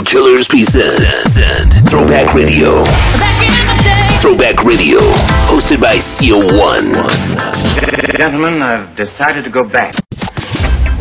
Killers presents and Throwback Radio. Throwback Radio, hosted by CO1. Gentlemen, I've decided to go back.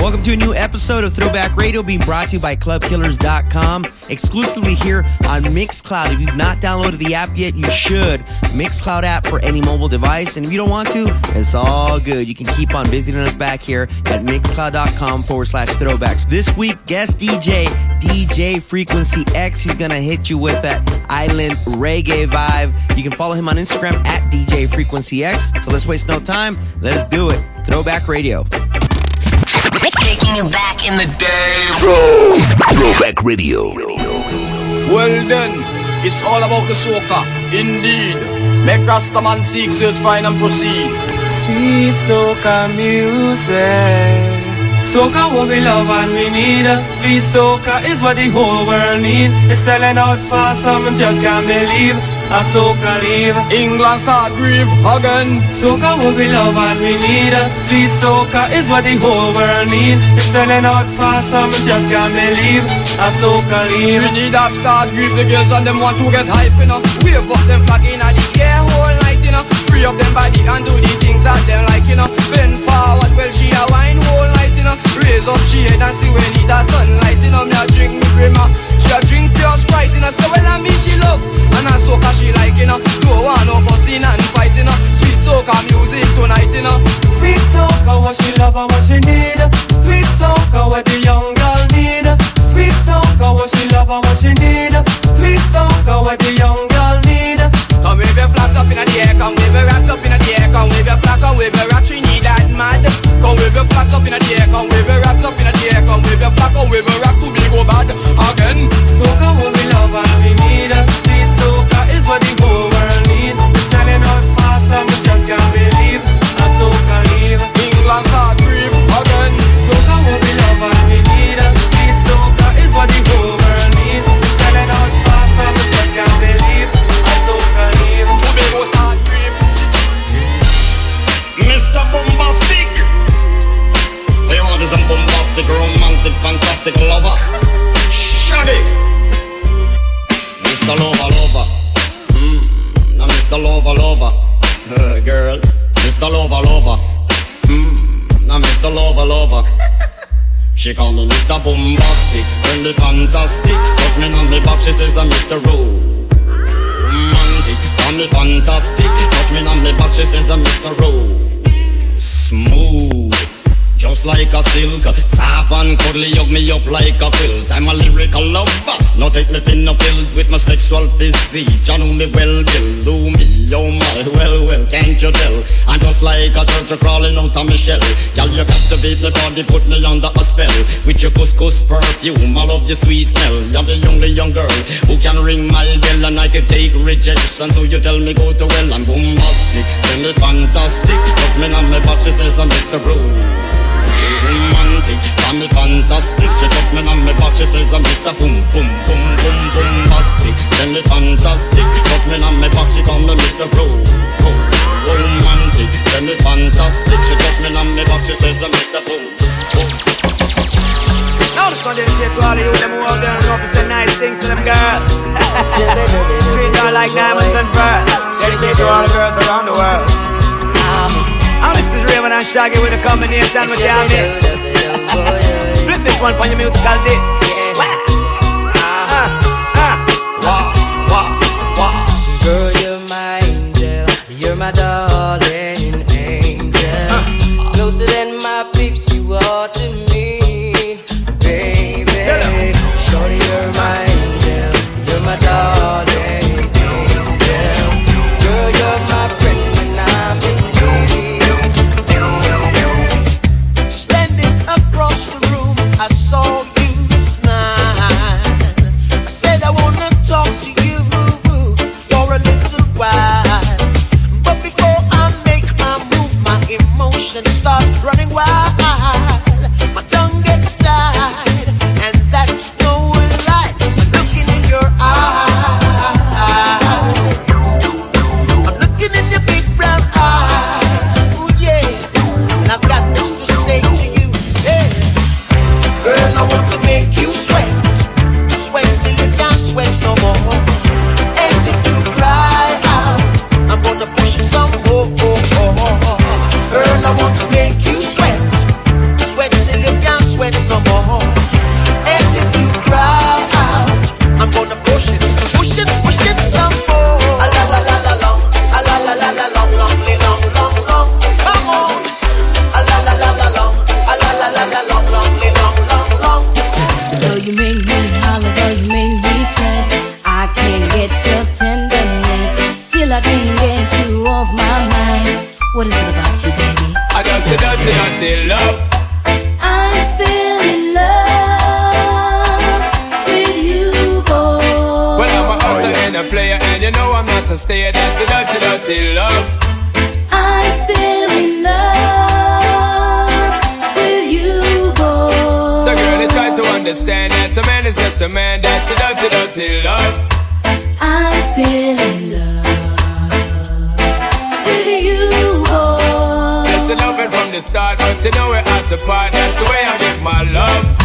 Welcome to a new episode of Throwback Radio being brought to you by ClubKillers.com, exclusively here on Mixcloud. If you've not downloaded the app yet, you should. Mixcloud app for any mobile device. And if you don't want to, it's all good. You can keep on visiting us back here at Mixcloud.com forward slash throwbacks. This week, guest DJ, DJ Frequency X. He's going to hit you with that island reggae vibe. You can follow him on Instagram at DJ Frequency X. So let's waste no time. Let's do it. Throwback Radio. Taking you back in the day. Throw, Throwback Radio. Well then, it's all about the soca. Indeed. Make Rastaman seek, search, find and proceed. Sweet soca music. Soca what we love and we need. A sweet soca is what the whole world need. It's selling out fast, some just can't believe. A soca leave. England start grieve again. Soca what we love and we need. A sweet soca is what the whole world need. It's selling out fast, some just can't believe. A soca leave. Trinidad start grieve the girls and them want to get hype, know. Wave up them flag in the air whole night, you know. Free up them body and do the things that they like, you know. Bend forward, well she a wine whole night, you know. Raise up she head and see when it a sunlight, you know. Me a drink me grandma. Me or filled with my sexual physique. You know me well, Bill, do me, oh my, well, well, can't you tell? I'm just like a turtle crawling out of my shell. Girl, you captivate me body, put me under a spell. With your couscous perfume, I love your sweet smell. You're the only young girl who can ring my bell and I can take rejection. So you tell me go to well, I'm bombastic, tell me fantastic. Touch me on my back, she says I'm Mr. Bro romantic, call me fantastic. She touch me on me back, she says I'm Mr. Boom Boom Boom Boom Bombastic. Tell me fantastic, touch me on me back, she call me Mr. Bro. Bro. Romantic, tell me fantastic. She touch me on me back, she says I'm Mr. Boom. Boom. Now this one dedicated to all of you them who out there and know to say nice things to them girls. Treat her like diamonds and pearls. Dedicated to all the girls around the world. This is Rayvon and Shaggy with a combination with your mix. Flip this one for your musical disc. Start, but you know we're at the part. That's the way I give my love.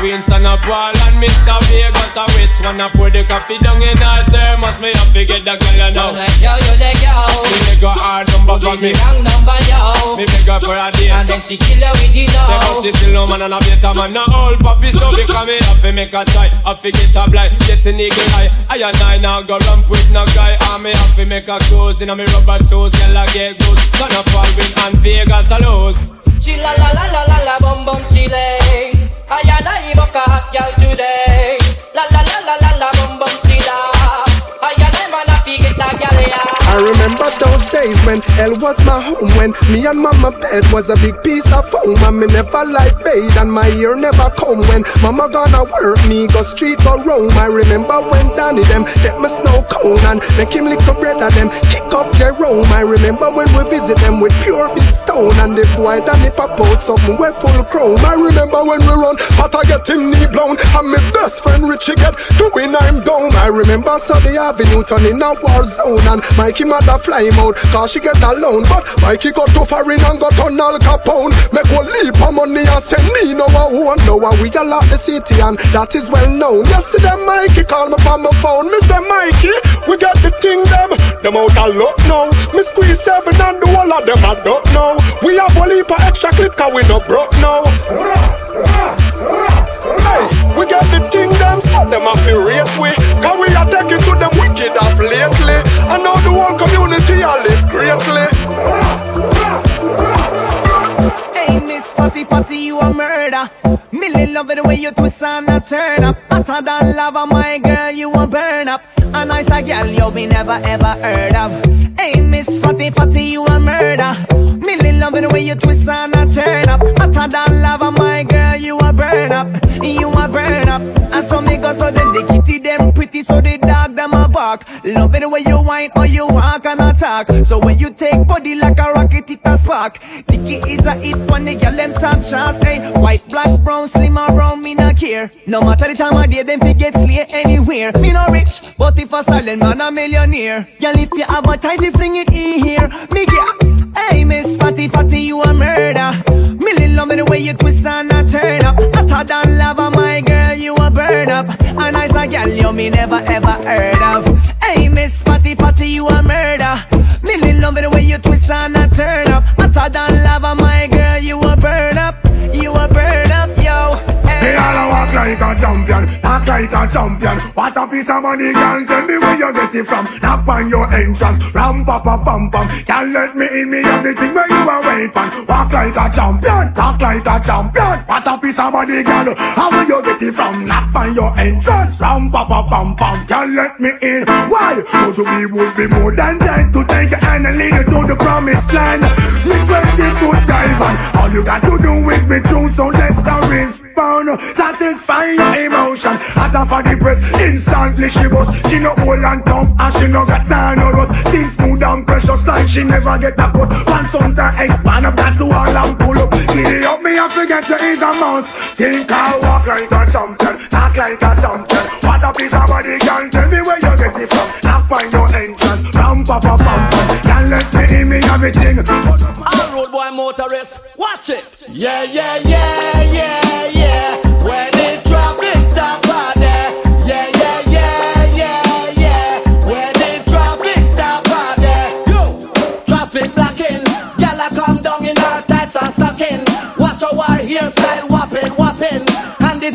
Between Sean Paul and Mr. Vegas, a which one a pour the coffee down in her thermos? Me have to get the girl know. Yo, yo, the girl. Me make a hard number for me. Wrong number, yo. Me make her for a date. And then she kill her with the Say but know. she still no man and a better man No old puppy so because me have to make a try Have to get a blind, get an eagle eye I and I now go ramp with no guy And me have to make a clothes in a me rubber shoes Girl I get good, son of Alvin and Vegas a lose She la la la la la la bum bum chile. I and I hot today. La la la la la la bum bum chila. I and I man a ya. I remember those days when hell was my home When me and mama bed was a big piece of foam And me never like bathe and my ear never come When mama gonna work me go street go roam. I remember when Danny them get me snow cone And make him lick a bread of them kick up Jerome. I remember when we visit them with pure big stone And the boy Danny pop out something we full chrome. I remember when we run but I get him knee blown And my best friend Richie get doing I'm down. I remember Sunday Avenue turning a war zone And Mikey mother fly him cause she get alone But Mikey got too far in and got on Al Capone. Make one leap of money and send me no I won't we a lot the city and that is well known. Yesterday Mikey called me from my phone. Say Mikey, we got the thing them. Them out a lot now. Me squeeze seven and the whole of them I don't know We have one leap of extra clip cause we no broke now. Hey, we got the thing them, so them a rate we we Fatty, you a murder. Millie love it the way you twist and a turn up. Hotter than lava, my girl, you a burn up. A nice a girl you be never ever heard of. Hey, Miss Fatty Fatty, you a murder. Millie love it the way you twist and a turn up. Hotter than lava, my girl, you a burn up. You a burn up. And so me go so then the kitty them pretty, so the dog Love it the way you whine or you walk and attack. So when you take body like a rocket, it a spark. Dicky is a hit when the girl them top shots. Hey, white, black, brown, slim or brown, me not care. No matter the time of day, them fi get slay anywhere. Me no rich, but if a silent man a millionaire. Girl, if you have a tidy, fling it in here. Me get. Hey, Miss Fatty Fatty, you a murder. Millie love me the way you twist and a turn up. Hotter than lava, my girl, you a burn up. A nice a girl you me never ever heard of. Hey, Miss Fatty Fatty, you a murder. Millie love me the way you twist and a turn up. Hotter than lava, my girl, you a a champion, talk like a champion. What a piece of money, girl. Tell me where you get it from. Knock on your entrance, ram pa pa pam pam. Can't let me in, me have the thing where you are waiting. Walk like a champion, talk like a champion. What a piece of money, girl. How where you get it from? Knock on your entrance, ram pa pa pam pam. Can't let me in. Why? Cause we would be more than dead to take your hand and lead you to the promised land. Me 20 foot dive on. All you got to do is be true, so let's start respond. Satisfy your emotion. At a for the press, instantly she bust. She no old and tough, and she no got time no rust. Still smooth and precious like she never get a cut. Pants on to expand up that to all and pull up. Giddy up me, I forget you is a must. Think I walk like a champion, talk like a champion. What a piece of body can tell me where you get it from. Now find your entrance, ram pa pa pam pam. Can't let me in me everything. All road boy motorists, watch it. Yeah, yeah, yeah, yeah, yeah. When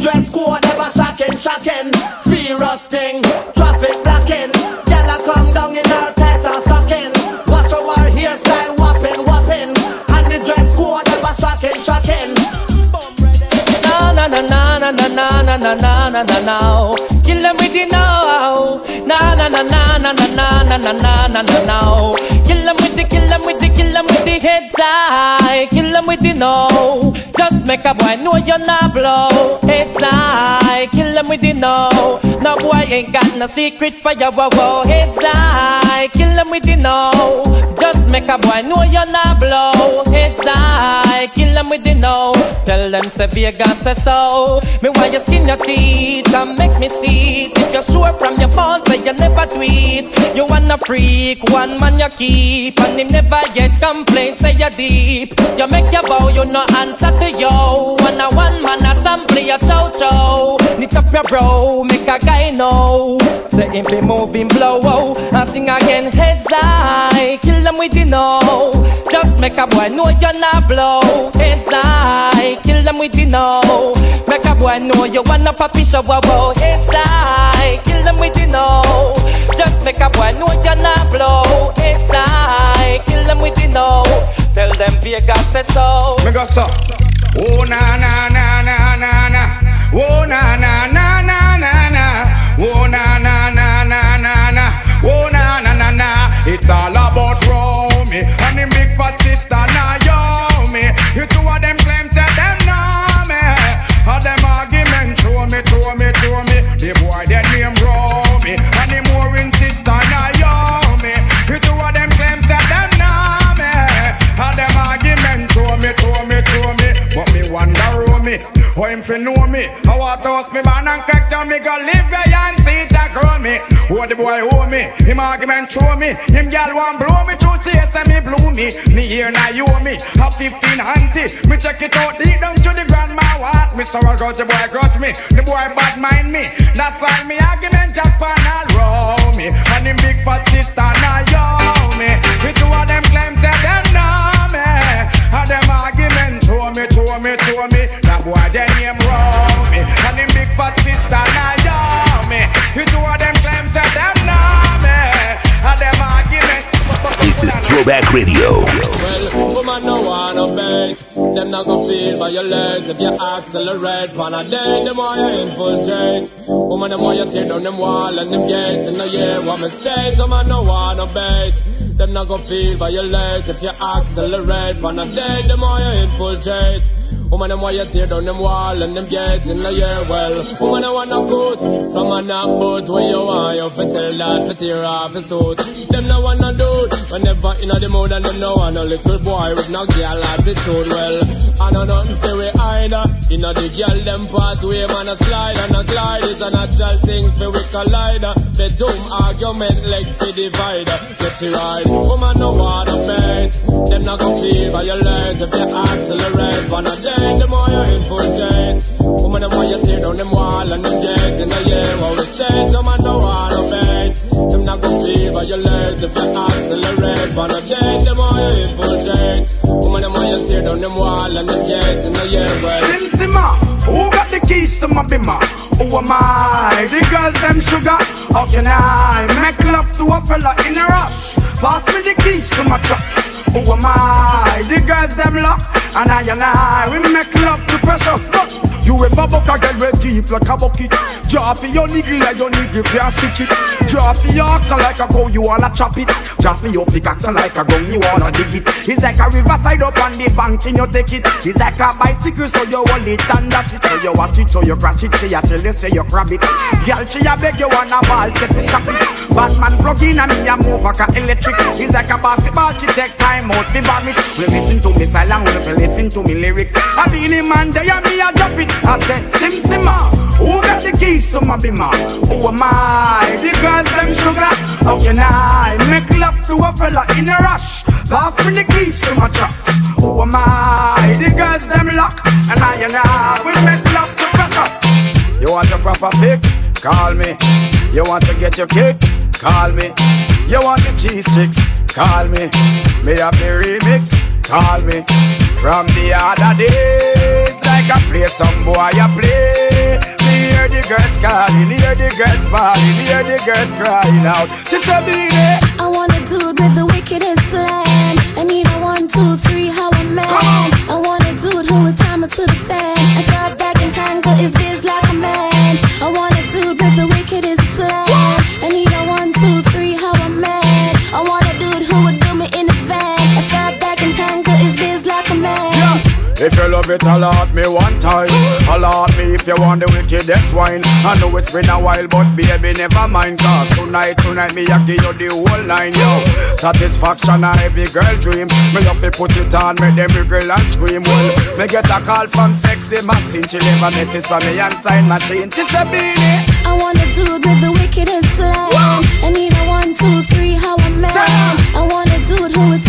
dress code never shocking, shocking. Serious thing. Traffic blocking. Gyal a come down in her tights and stocking. Watch our hairstyle whopping, whopping. And the dress code never shocking, shocking. Na na na na na na na na na na na. Kill them with the now. Na na na na na na na na na na. Kill them with the, kill them with the, kill them with the heads high. Kill them with the no. Just make a boy know you're not blow. Heads high. Kill them with the no. No boy ain't got no secret for you. Whoa, whoa. Heads high. Kill them with the no. Just make a boy know you're not blow. Heads high. Kill them with the no. Tell them say Vegas say so. Me why you skin your teeth and make me see it. If you're sure from your phone, say you never tweet. You wanna freak, one man you keep, and him never yet complain. Say you deep. You make your bow, you no answer to yo. One a one man assembly a chow chow. Knit up your bro, make a guy know. Say him be moving blow, oh, and sing again heads high. Kill them with the no. Just make a boy know you're not blow. Heads high, kill them with the no. Make a boy know you wanna puppy show, wow, wow. Heads high, kill them with the no. Just make a boy know you're not blow. Heads high, kill them with the no. Tell them Vegas say so. Me go so. Oh na na na na na na. Oh na na na na. Oh na na na na na na. Oh na na na na. It's all me, how him fi know me. I want to host me man and crack down me go live where and see it a grow me. Who the boy owe me, him argument show me. Him gal want blow me through chase and me blew me. Me here now you owe me, a 15 auntie. Me check it out deep down to the grandma what. Me sorrow got the boy grudge me, the boy bad mind me. That's why me argument Japan all row me. And him big fat sister now yo me. The two of them claim fat sister now yo me. The two of them claim say them know me. And them argument. This is Throwback Radio. Well, woman no wanna bait. Them not gonna feel violate if you accelerate. Pan a day, them more you infiltrate. Woman, them more you tear down them wall and them gates. In the year, what mistake? Woman no wanna bait. Them not gonna feel violate if you accelerate. Pan a day, them more you infiltrate. Woman, them why you tear down them wall and them gates in the year. Well, woman, I wanna good from a knock boat where you want you fi tell that fi tear off his suit. Them no wanna do it whenever in the mood and them no want a little boy with no girl attitude. Well, I know nothing fi we either. In the girl them pathway, man a slide and a glide. It's a natural thing fi we collide. Bedroom argument like fi divide. Get you right, woman no wanna bait. Them not gonna feel violate if you accelerate. On a day, the more you infiltrate. Woman, the more you tear down them wall and them gates in the year. What we say, no man no wanna bait. Them not gonna feel violate if you accelerate. On a day, the more you infiltrate. Woman, the more you tear down them wall and them gates in the year. Sim Simma, who got the keys to my bimmer? Who am I? The girls them sugar. How can I make love to a fella in a rush? Pass me the keys to my truck. Who am I? The girls them lock, and I and I we make love to precious. But you ever book a girl with deep like a bucket. For your niggle like your niggle can't stitch it. For your oxen like a cow, you wanna chop it. Draw for your pickaxe like a gun, you wanna dig it. It's like a riverside up on the bank and you take it. It's like a bicycle, so you hold it and dash it. So you watch it, so you crash it. She a tell you, say you grab it. Girl, she a beg you wanna ball, take it, stop it. Batman plug in and me a move like a electric. It's like a basketball, she take time out to bomb it. We listen to me silent, we listen to me lyrics. I be the man, there and me a drop it. I said, Sim Simma, who got the keys to my bimmer? Who am I? The girls them sugar. How can I make love to a fella in a rush? Pass me the keys to my trucks. Who am I? The girls them lock, and I and I will make love to pressure. You want a proper fix? Call me. You want to get your kicks? Call me. You want the cheese tricks? Call me. Me have the remix? Call me. From the other days, like I play some boy, I play. Me hear the girls calling, hear the girls bawling, hear the girls crying out. She said, "Be there." I want a dude with the wickedest slam. If you love it, alert me one time. Alert me if you want the wickedest wine. I know it's been a while, but baby, never mind. Cause tonight, tonight, me, I give you the whole line, yo. Satisfaction, a every girl dream. Me love to put it on, make them wriggle and scream. Well, me get a call from sexy Maxine. She leave a message for me and sign machine. She said, Beenie. I want a dude with the wickedest slam. I need a one, two, three, how a man. I want a dude who would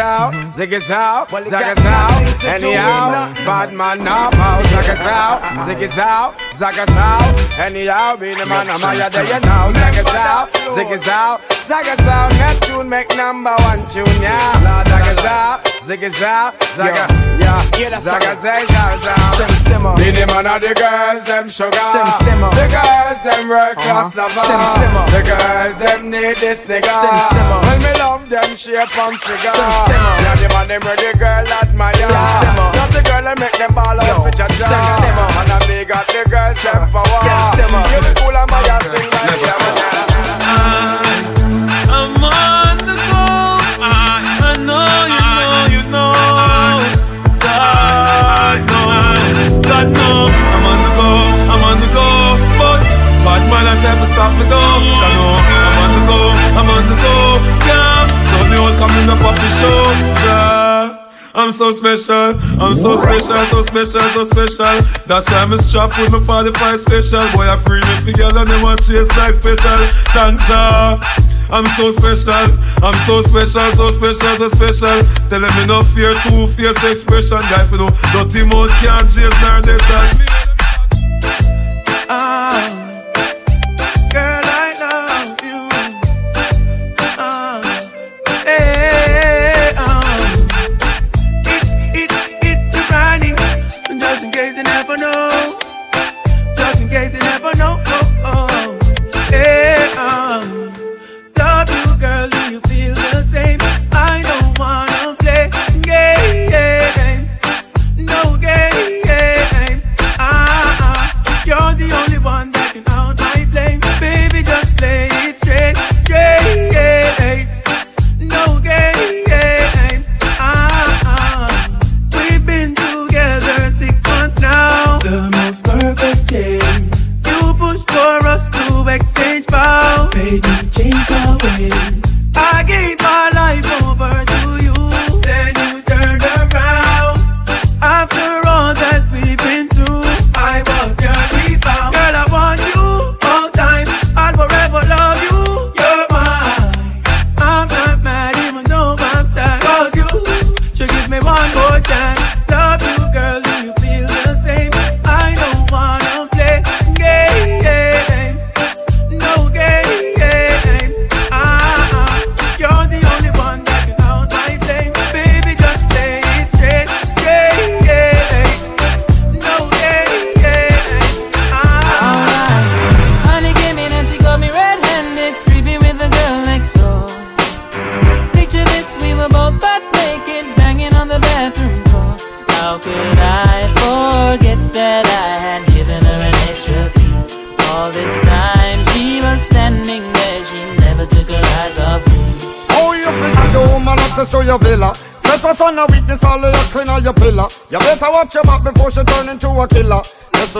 out, zig us out, zag us out, anyhow, bad man now out, zag us out, zig us out, zag us out, anyhow, be the man, I'm out there, you know, zag us out, zig us out, zag us out, Neptune make number one tune, yeah, zag us out, zig us out, zag us, yeah, zag us out, zag us out, be the man of the girls, them sugar, the girls, them world class lover, the girls, them need this nigga, when me love them shape and figure, yeah, the man them ready girl admire, love the girl and make them ball out for jaja, and I me got the girls them power, you be cool and my ass sing like yeah, I'm on the go. I know you know, you know. God know, God know. I'm on the go, I'm on the go. But bad man I try to stop me though. I know. I'm on the go, I'm on the go. Yeah, don't be coming up off the show. Yeah. I'm so special, I'm so special, so special, so special. That's why I'm strapped with my 45 special. Boy, I bring it together they want chase like petal. Thank ya. I'm so special, I'm so special, so special, so special. Tell them me no fear, two fierce expression. Guy, for no dirty mouth can't chase nor they tell me. Ah,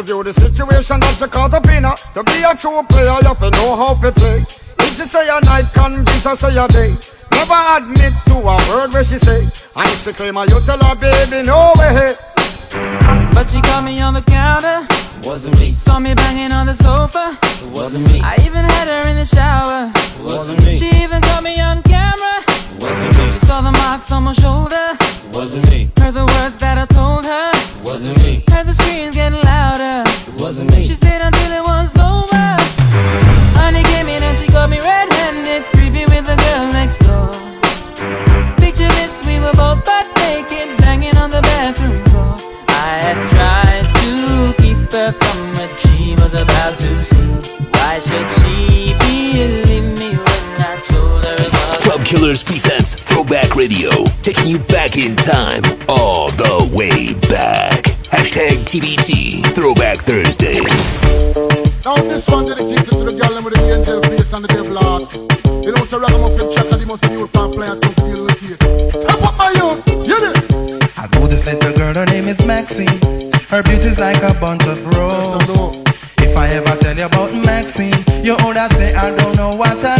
Just review the situation that you caught up in her. To be a true player, you have to know how to play. If she say a night, convince her say a day. Never admit to a word where she say. And if she claim her, you tell her, baby, no way. But she caught me on the counter. Wasn't me. Saw me banging on the sofa. Wasn't me. I even had her in the shower. Wasn't me. She even caught me on camera. Wasn't me. She saw the marks on my shoulder. Wasn't me. Heard the words that I told her. Wasn't me. Heard the screams getting louder. Wasn't me. She stayed until it was over. Honey came in and she got me red-handed, creepy with the girl next door. Picture this, we were both butt naked, banging on the bathroom Killers presents Throwback Radio, taking you back in time, all the way back. Hashtag TBT, Throwback Thursday. Now this one dedicated to the girl with the angel face and the devil heart. You know, so ragamuffin checker, the most new pop players come feel the case. Step up my youth, hear this. I know this little girl, her name is Maxine. Her beauty's like a bunch of roses. If I ever tell you about Maxine, you older say I don't know what I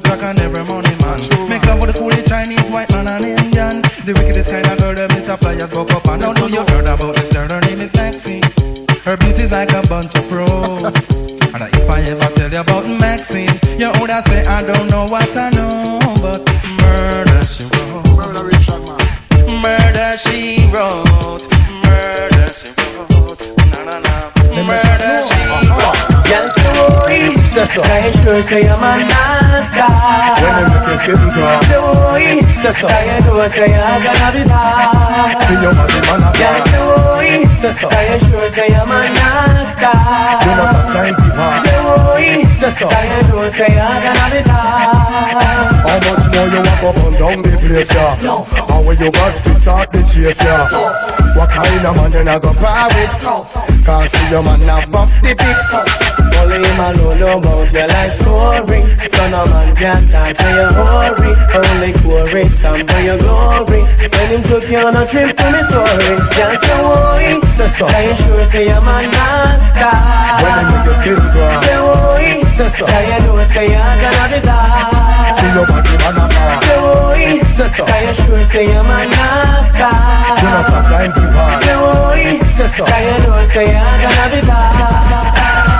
The wickedest kind of girl that miss a flyers go up and now know you heard about this girl. Her name is Maxine. Her beauty's like a bunch of roses. And if I ever tell you about Maxine, you older say I don't know what I know, story. Can you sure say I'm a nasty? When you skin crawl. Story. Can you know say I'm gonna be bad? Be your man, man of Girl, God. story. Can you sure say I'm a nasty? You must have time to pass. Story. Can you know say I'm gonna be bad? How much more you walk up and down the place, yeah? And when you got to start the chase, yeah? What kind of man you not go par with? Can't see your man now buff the pics. Only him alone about your life story So no man can talk to your hurry Only quarry stand for your glory When him took you on a trip to Missouri say worry Say you sure say you're my master When them make your skin crawl. Uh, say worry Say you know say you're gonna be bad. Be your body of God. Say oh, worry Say you sure say you're my master You must have time to pass. Say oh, worry Say you know say you're gonna be bad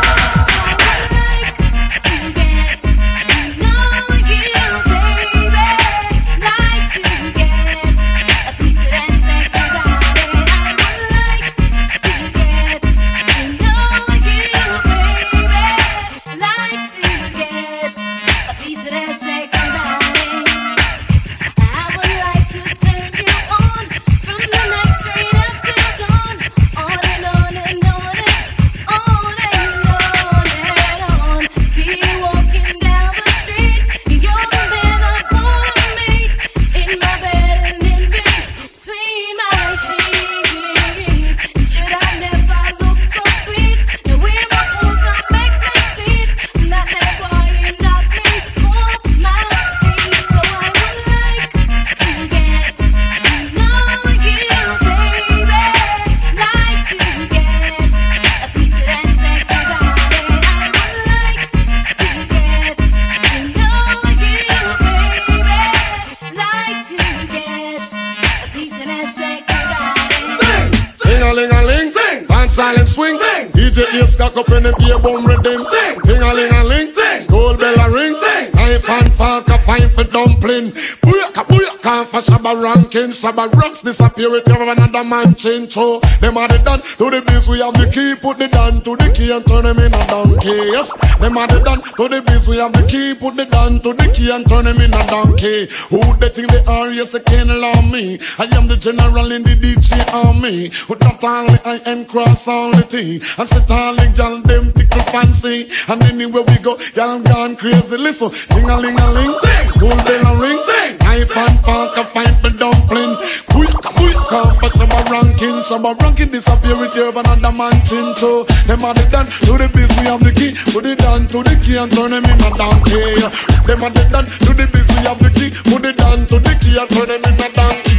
DJ Ace stuck up in the ear bone rhythm. Ding a ling a ling, gold bell a ring. Knife and falk a fine for dumpling. Booyaka, booyaka, for shabba ranking. Shabba ranks disappear with another man change. So, them are the done to the biz, we have the key. Put the down to the key and turn them in a donkey. Yes, them are the done to the biz, we have the key. Put the down to the key and turn them in a donkey. Who they think they are? Yes, they can't allow me. I am the general in the DJ army. With that only I am cross all the T. And sit all the gal them tickle fancy. And anywhere we go, y'all gone crazy. Listen, ding a ling a ling, school bell a ring. Knife and fork a fight for dumpling. Quick, quick, come for some ranking. Some ranking disappear with you another man chin. So them are the done to the biz, we have the key. Put it down to the key and turn them in a donkey. Them are the done to the biz, we have the key. Put it down to the key and turn them in a donkey.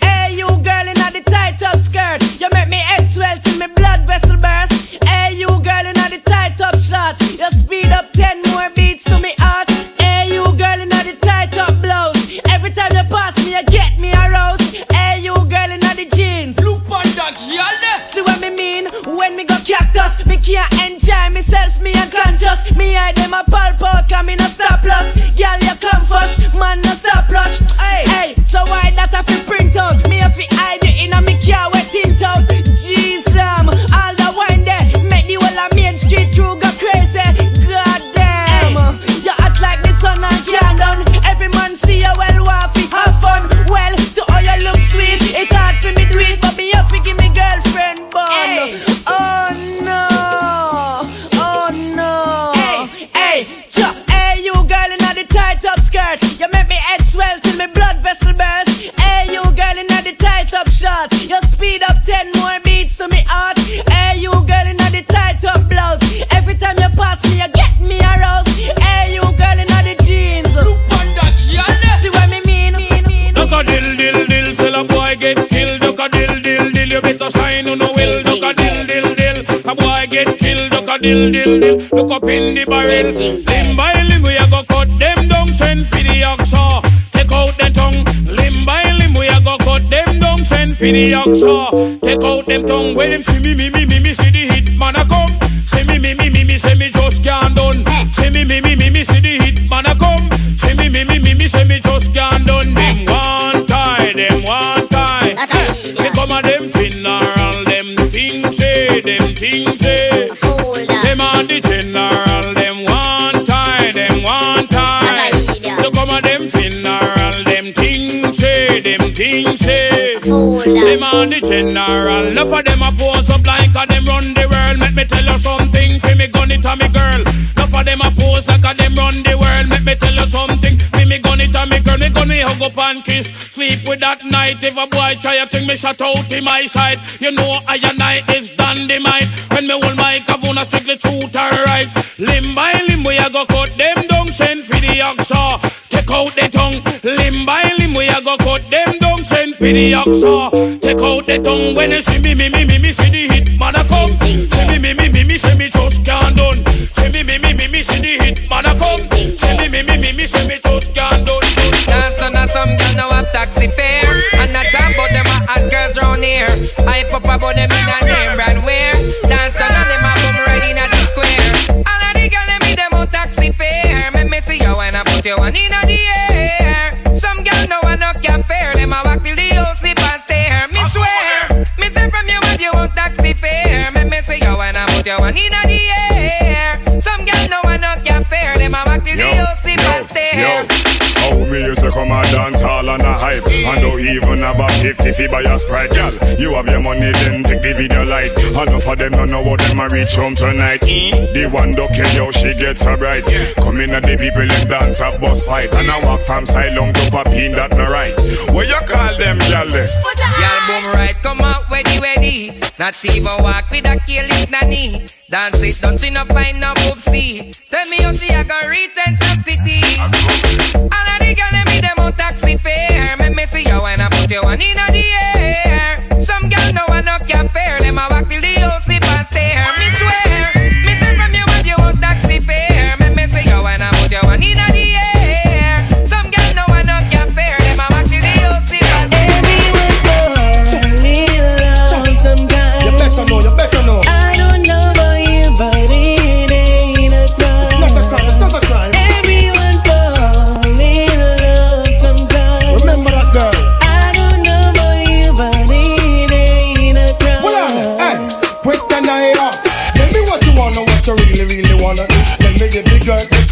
Hey, you girl in the tight up skirt. You make me head swell till me blood vessel burst. Hey, you girl in the tight up shorts. You speed up 10 more beats to me me can't enjoy myself, me unconscious. Me eye them a pulp out, come me no stop loss. Girl, you come first, man, no stop rush. Hey, hey, so why that I feel print out? Me a fi a dill dill dill, look up in the barrel. Limb by limb we a go cut them down, send for the oxa. Take out the tongue, limb by limb we a go cut them down, send for the oxa. Take out them tongue when them see me me me me me see the hit man a come. See me me me me me say me just can't done. See me me me me me see the hit man a come. See me me me me me say me just can't done. Them one tie, them one tie. Me come a them funeral, them things say, them things say. Them a the general, them one tie, them one tie. To come a them funeral, them things say, them things say. Them a the general, enough of them a pose up like a them run the world. Make me tell you something, fi me gun it a me girl. Enough of them a pose like a them run the world. Make me tell you something, fi me gun it a me girl. Me hug up and kiss, sleep with that night. If a boy try a thing, me shut out in my side. You know I and I is dynamite. When me hold microphone, I strictly truth and right. Limb by limb, we a go cut them down, send for the oxa. Take out the tongue, limb by limb, we a go cut them down, send for the oxa. Take out the tongue when you see me, me, me, me, me, see the hit man a come. See me, me, me, me, me, see me just can't done. See me, me, me, me, me, see the hit man a come. See me, me, me, me, me, see me just can't done. Girls round here Hype up about them in a name brand wear. Dance on them a boom right in a the square. All of the girl them in them on taxi fare. Make me see you when I put you one in the air. Some girl no one no can fare Them a walk till the whole sleep and stare. Me swear Me say from you if you want taxi fare. Make me see you when I put you one in the air. Some girl no one no can fare Them a walk till the whole sleep and stare How me used to come and dance all on a hype And don't even about 50 fi buy a Sprite, girl You have your money then take the video light Enough of them don't know what them a reach home tonight The one don't care how she gets so bright Come in and the people them dance a bus fight And I walk from Silong to Papine that no right What you call them, girl? there? Y'all boom right, come out ready, ready. Not even walk with a careless nanny. Dance it, don't see no find no boobsy. Tell me you see I go reach and some city. When I put you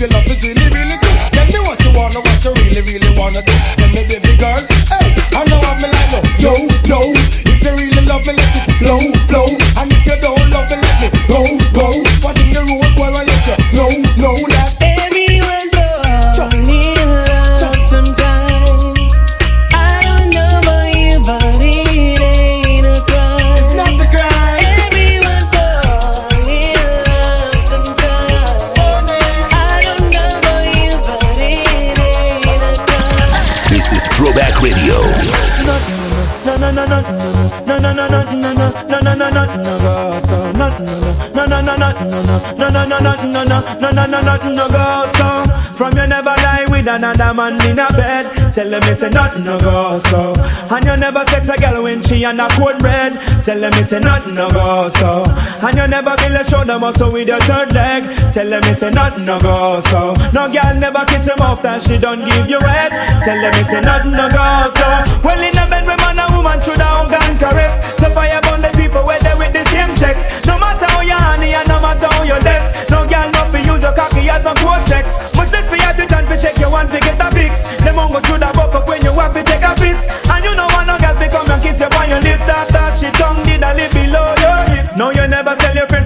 your love is really, really good. Tell me what you wanna, what you really, really wanna do. Tell me, baby girl, no, no, no, go so. No, no, no, no, no, no, no, no, no, no, no, no, no, no, no, no, no, no, go so. From you never lie with another man in a bed. Tell them it's a nothing no go so. And you never sex a girl when she on a cold bread. Tell them it's a nothing no go so. And you never feel a shoulder muscle with your third leg. Tell them it's a nothing no go so. No girl never kiss him off that she don't give you head. Tell them it's a nothing no go so. Well in a bed with man and woman should have and caress. So fire burn the people where they with the same sex. No matter how you honey and no matter how you less. No girl no fi use your cocky as a cortex. Much less fi have the time to check your one fi get a fix. Them won't go through the buck up when you have to take a piss. And you know want no girl fi come and kiss you on your lips. That that she tongue did a live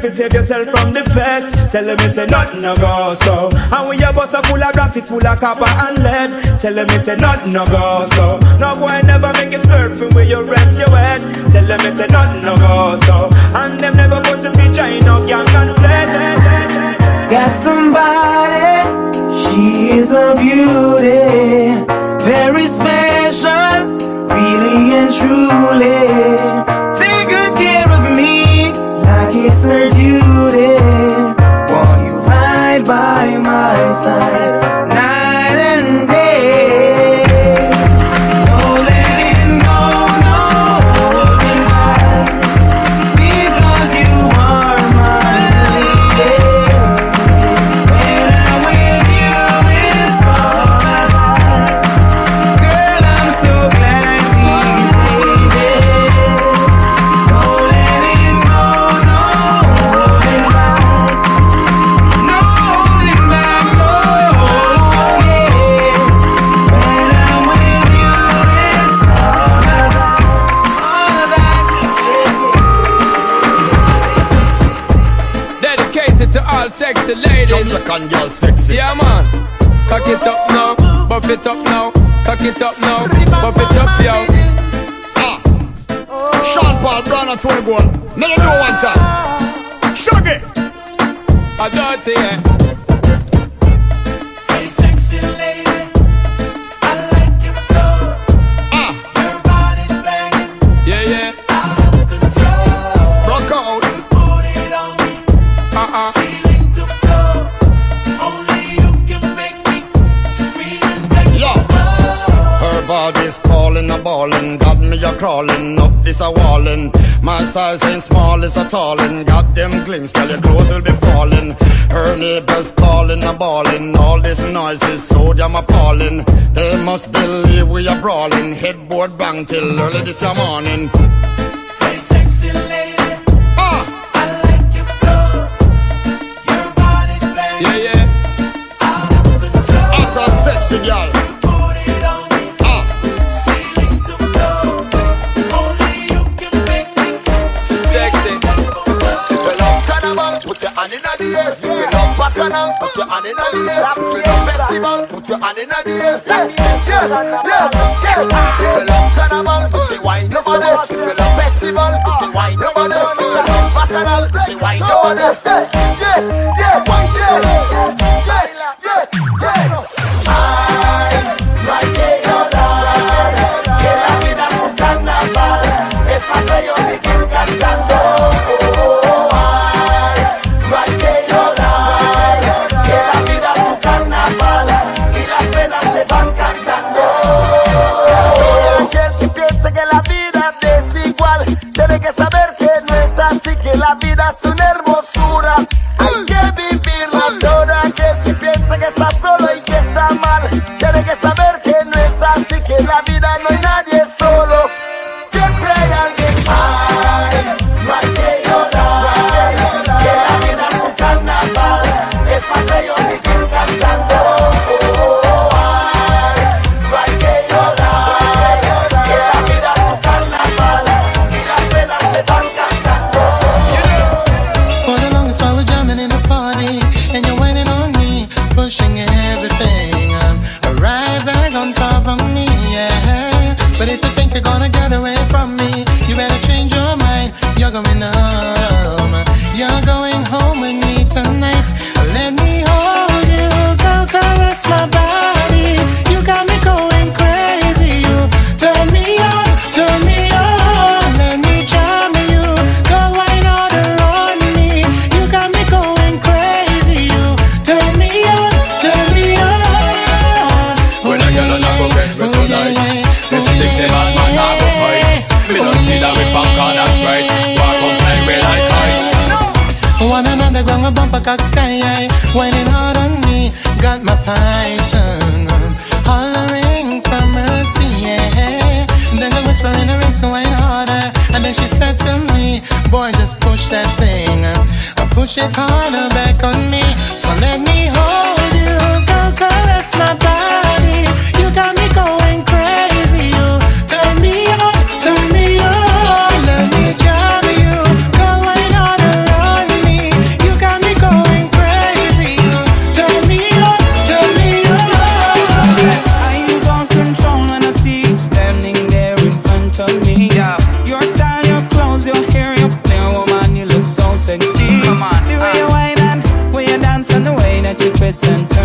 to save yourself from the feds. Tell them it's a nothing no go so. And when your bus a full of it full of copper and lead. Tell them it's a nothing no go so. No boy never make it slurping where you rest your head. Tell them it's a nothing no go so. And them never go to be trying no gang and flesh. Got somebody, she is a beauty, very special, really and truly. It's her duty. Want you right by my side, No brawling, headboard bang till early this morning. Hey, sexy lady. Uh. I like your flow. Your body's banging. Yeah, yeah. Out of control. Out of sexy girl. Put your hand in the air, yeah. put your hand in the air. Festival, put your hand in the air. Say, yeah, yeah, yeah. If you love carnival, you say wine your body. If you love festival, you say wine your body. If you love bacchanal, you say wine your body. Say, yeah, yeah, yeah,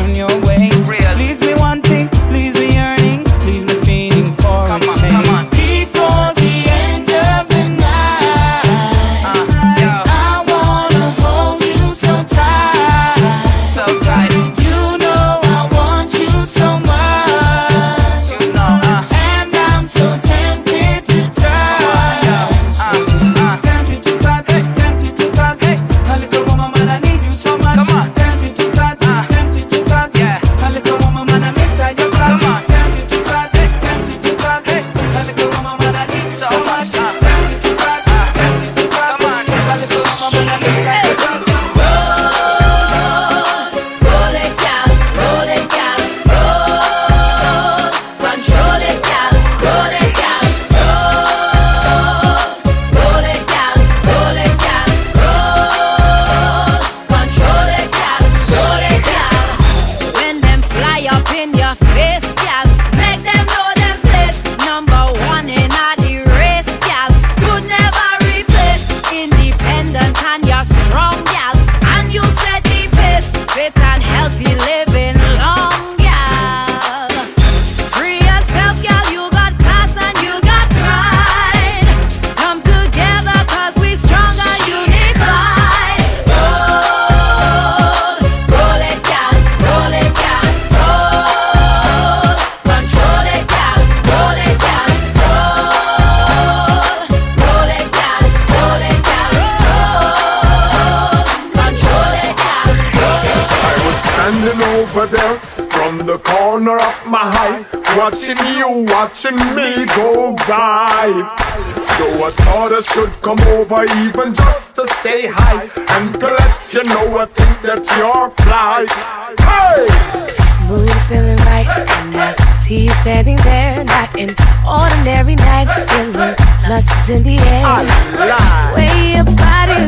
turn your way. watching you, watching me go by. So I thought I should come over even just to say hi and to let you know I think that you're fly. Hey! Mood is feeling right, and I see you standing there, not an ordinary night. Feeling lust is in the air. Way your body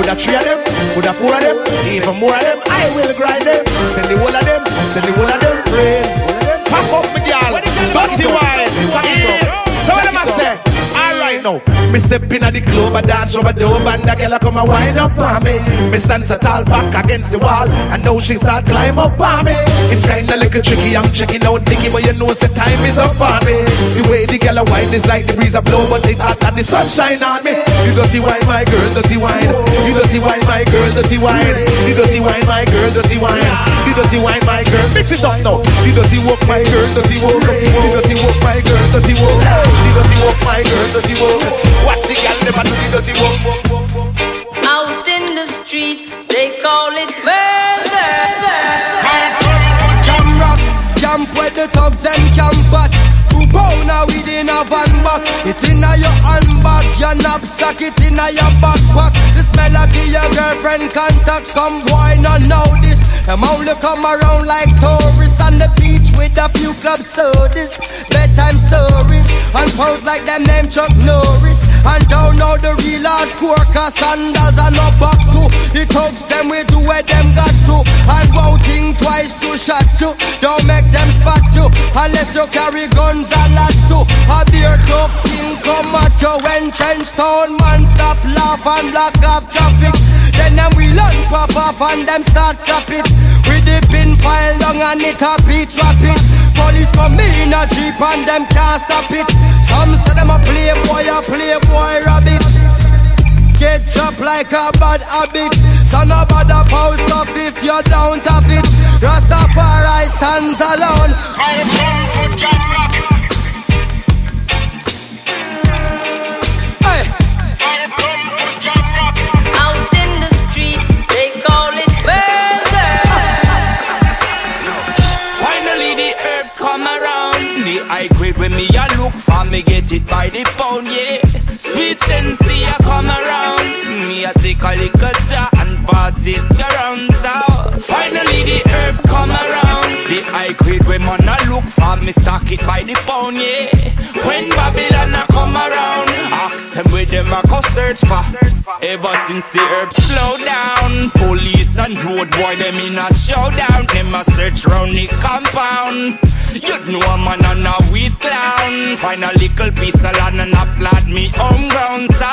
Coulda three of them, coulda four of them, even more of them. I will grind them. Send the whole of them, send the whole of them. Friend, pack up, me girl, body wine right now. Me step in at the club, I dance over the hub, and the girl come and wind up on me. Me stand so tall back against the wall, and now she start climb up on me. It's kinda little tricky, I'm checking out Nicky, but you know the time is up on me. The way the girl wind is like the breeze a blow, but it hot and the sunshine on me. You dirty wine, my girl, dirty wine. You dirty wine, my girl, dirty wine. You dirty wine, my girl, dirty wine. You dirty wine, my girl, mix it up now. You dirty walk, my girl, dirty walk. You dirty walk, my girl, dirty walk. You dirty walk, my girl, dirty walk. Watch the gal, do the dirty work. Out in the street, they call it murder. Camp rock, jump where the thugs and jump at. Two pound within a van back. It inna your handbag, your knapsack, it inna your backpack. The smell of your girlfriend contact. Some boy not know this. Them only come around like tourists on the beach with a few club sodas, bedtime stories, and pose like them name Chuck Norris. And don't know the real hardcore, cause sandals are no back to. The thugs them we do where them got to. And won't think twice to shot to. Don't make them spot you, unless you carry guns a lot to. A beer tough king come at you when trench town man stop laugh and block off traffic. Then them we learn pop off and them start trap it. With the pin file long and it a beat trap it. Police come in a jeep and them can't stop it. Some say them a playboy, a playboy rabbit. Get chopped like a bad habit. So no bother post up if you don't have it. Rastafari stands alone. It by the pound, yeah. Sweet sensei a come around. Me a take a little jar and pass it around. So finally the herbs come around. The high grade when man a look for me stock it by the pound, yeah. When Babylon a come around, ask them where them a go search for. Ever since the herbs slow down, police and road boy them in a showdown. Them a search round the compound. You know a man and a weed clown. Find a little piece of land and applaud me home ground. So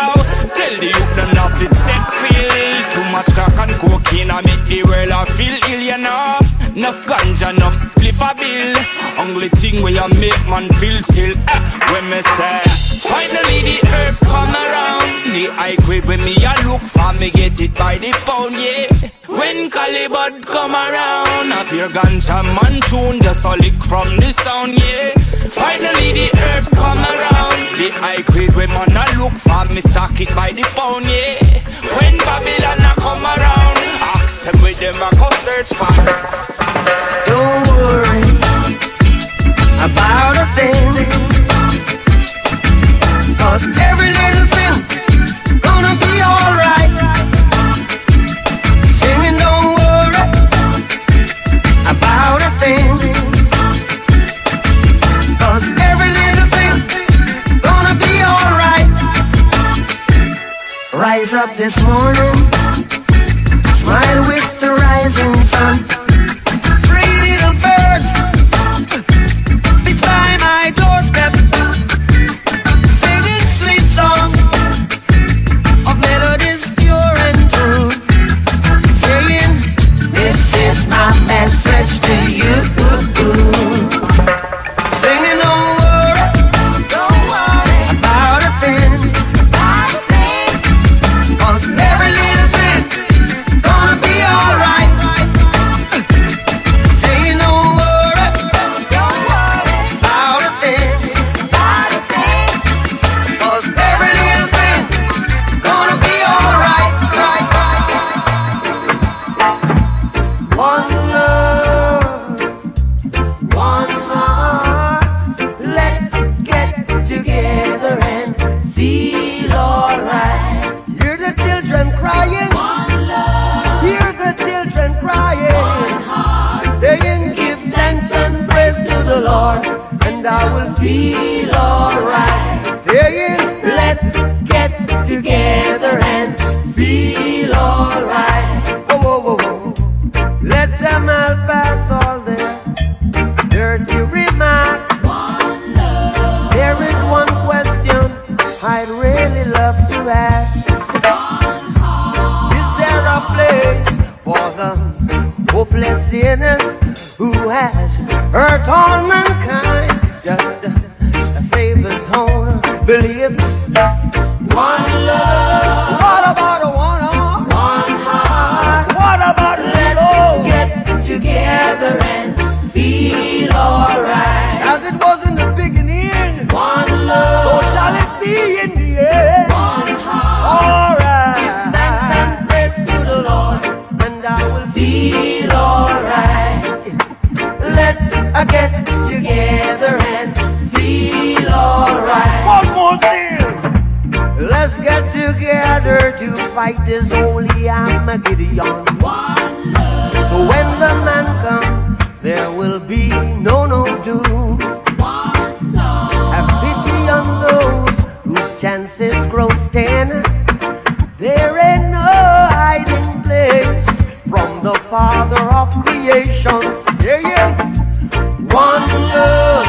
tell the youth them not fit set feel. Too much crack and cocaine I make the world I feel ill, you know. Enough ganja, enough spliff a bill. Only thing where you make man feel still. Eh, when me say, finally the herbs come around. The high grade when me a look for me get it by the pound, yeah. When Calibut come around, a pure ganja man tune just a lick from the sound, yeah. Finally the herbs come around. The high grade when man a look for me stock it by the pound, yeah. When Babylon a come around, ask them where them a go search for. And I will feel alright. Saying, Let's get together and feel alright. Whoa, whoa, whoa, whoa. Let them all pass all their dirty remarks. There is one question I'd really love to ask. Is there a place for the hopeless sinners who has hurt all mankind? Belief. One love. To fight is only Armageddon. So when the man comes, there will be no no doom. Have pity on those whose chances grow ten. There ain't no hiding place from the Father of creation. Yeah, yeah. One love.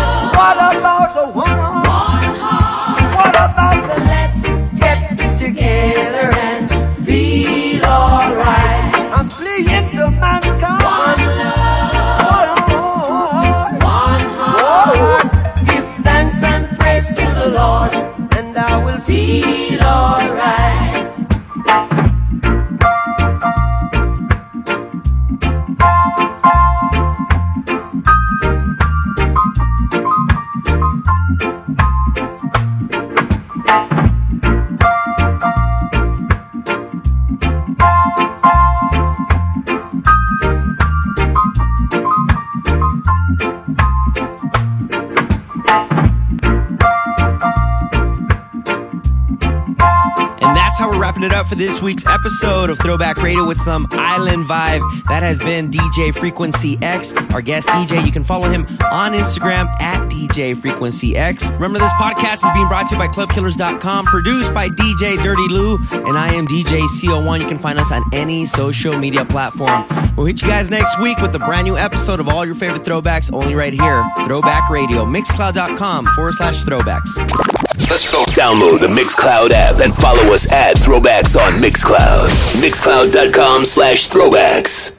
Episode of Throwback Radio with some island vibe. That has been DJ Frequency X, our guest DJ. You can follow him on Instagram at DJ Frequency X. Remember, this podcast is being brought to you by ClubKillers.com, produced by DJ Dirty Lou, and I am DJ CO1. You can find us on any social media platform. We'll hit you guys next week with a brand new episode of all your favorite throwbacks, only right here. Throwback Radio, Mixcloud.com forward slash throwbacks. Let's go. Download the Mixcloud app and follow us at Throwbacks on Mixcloud. Mixcloud.com slash throwbacks.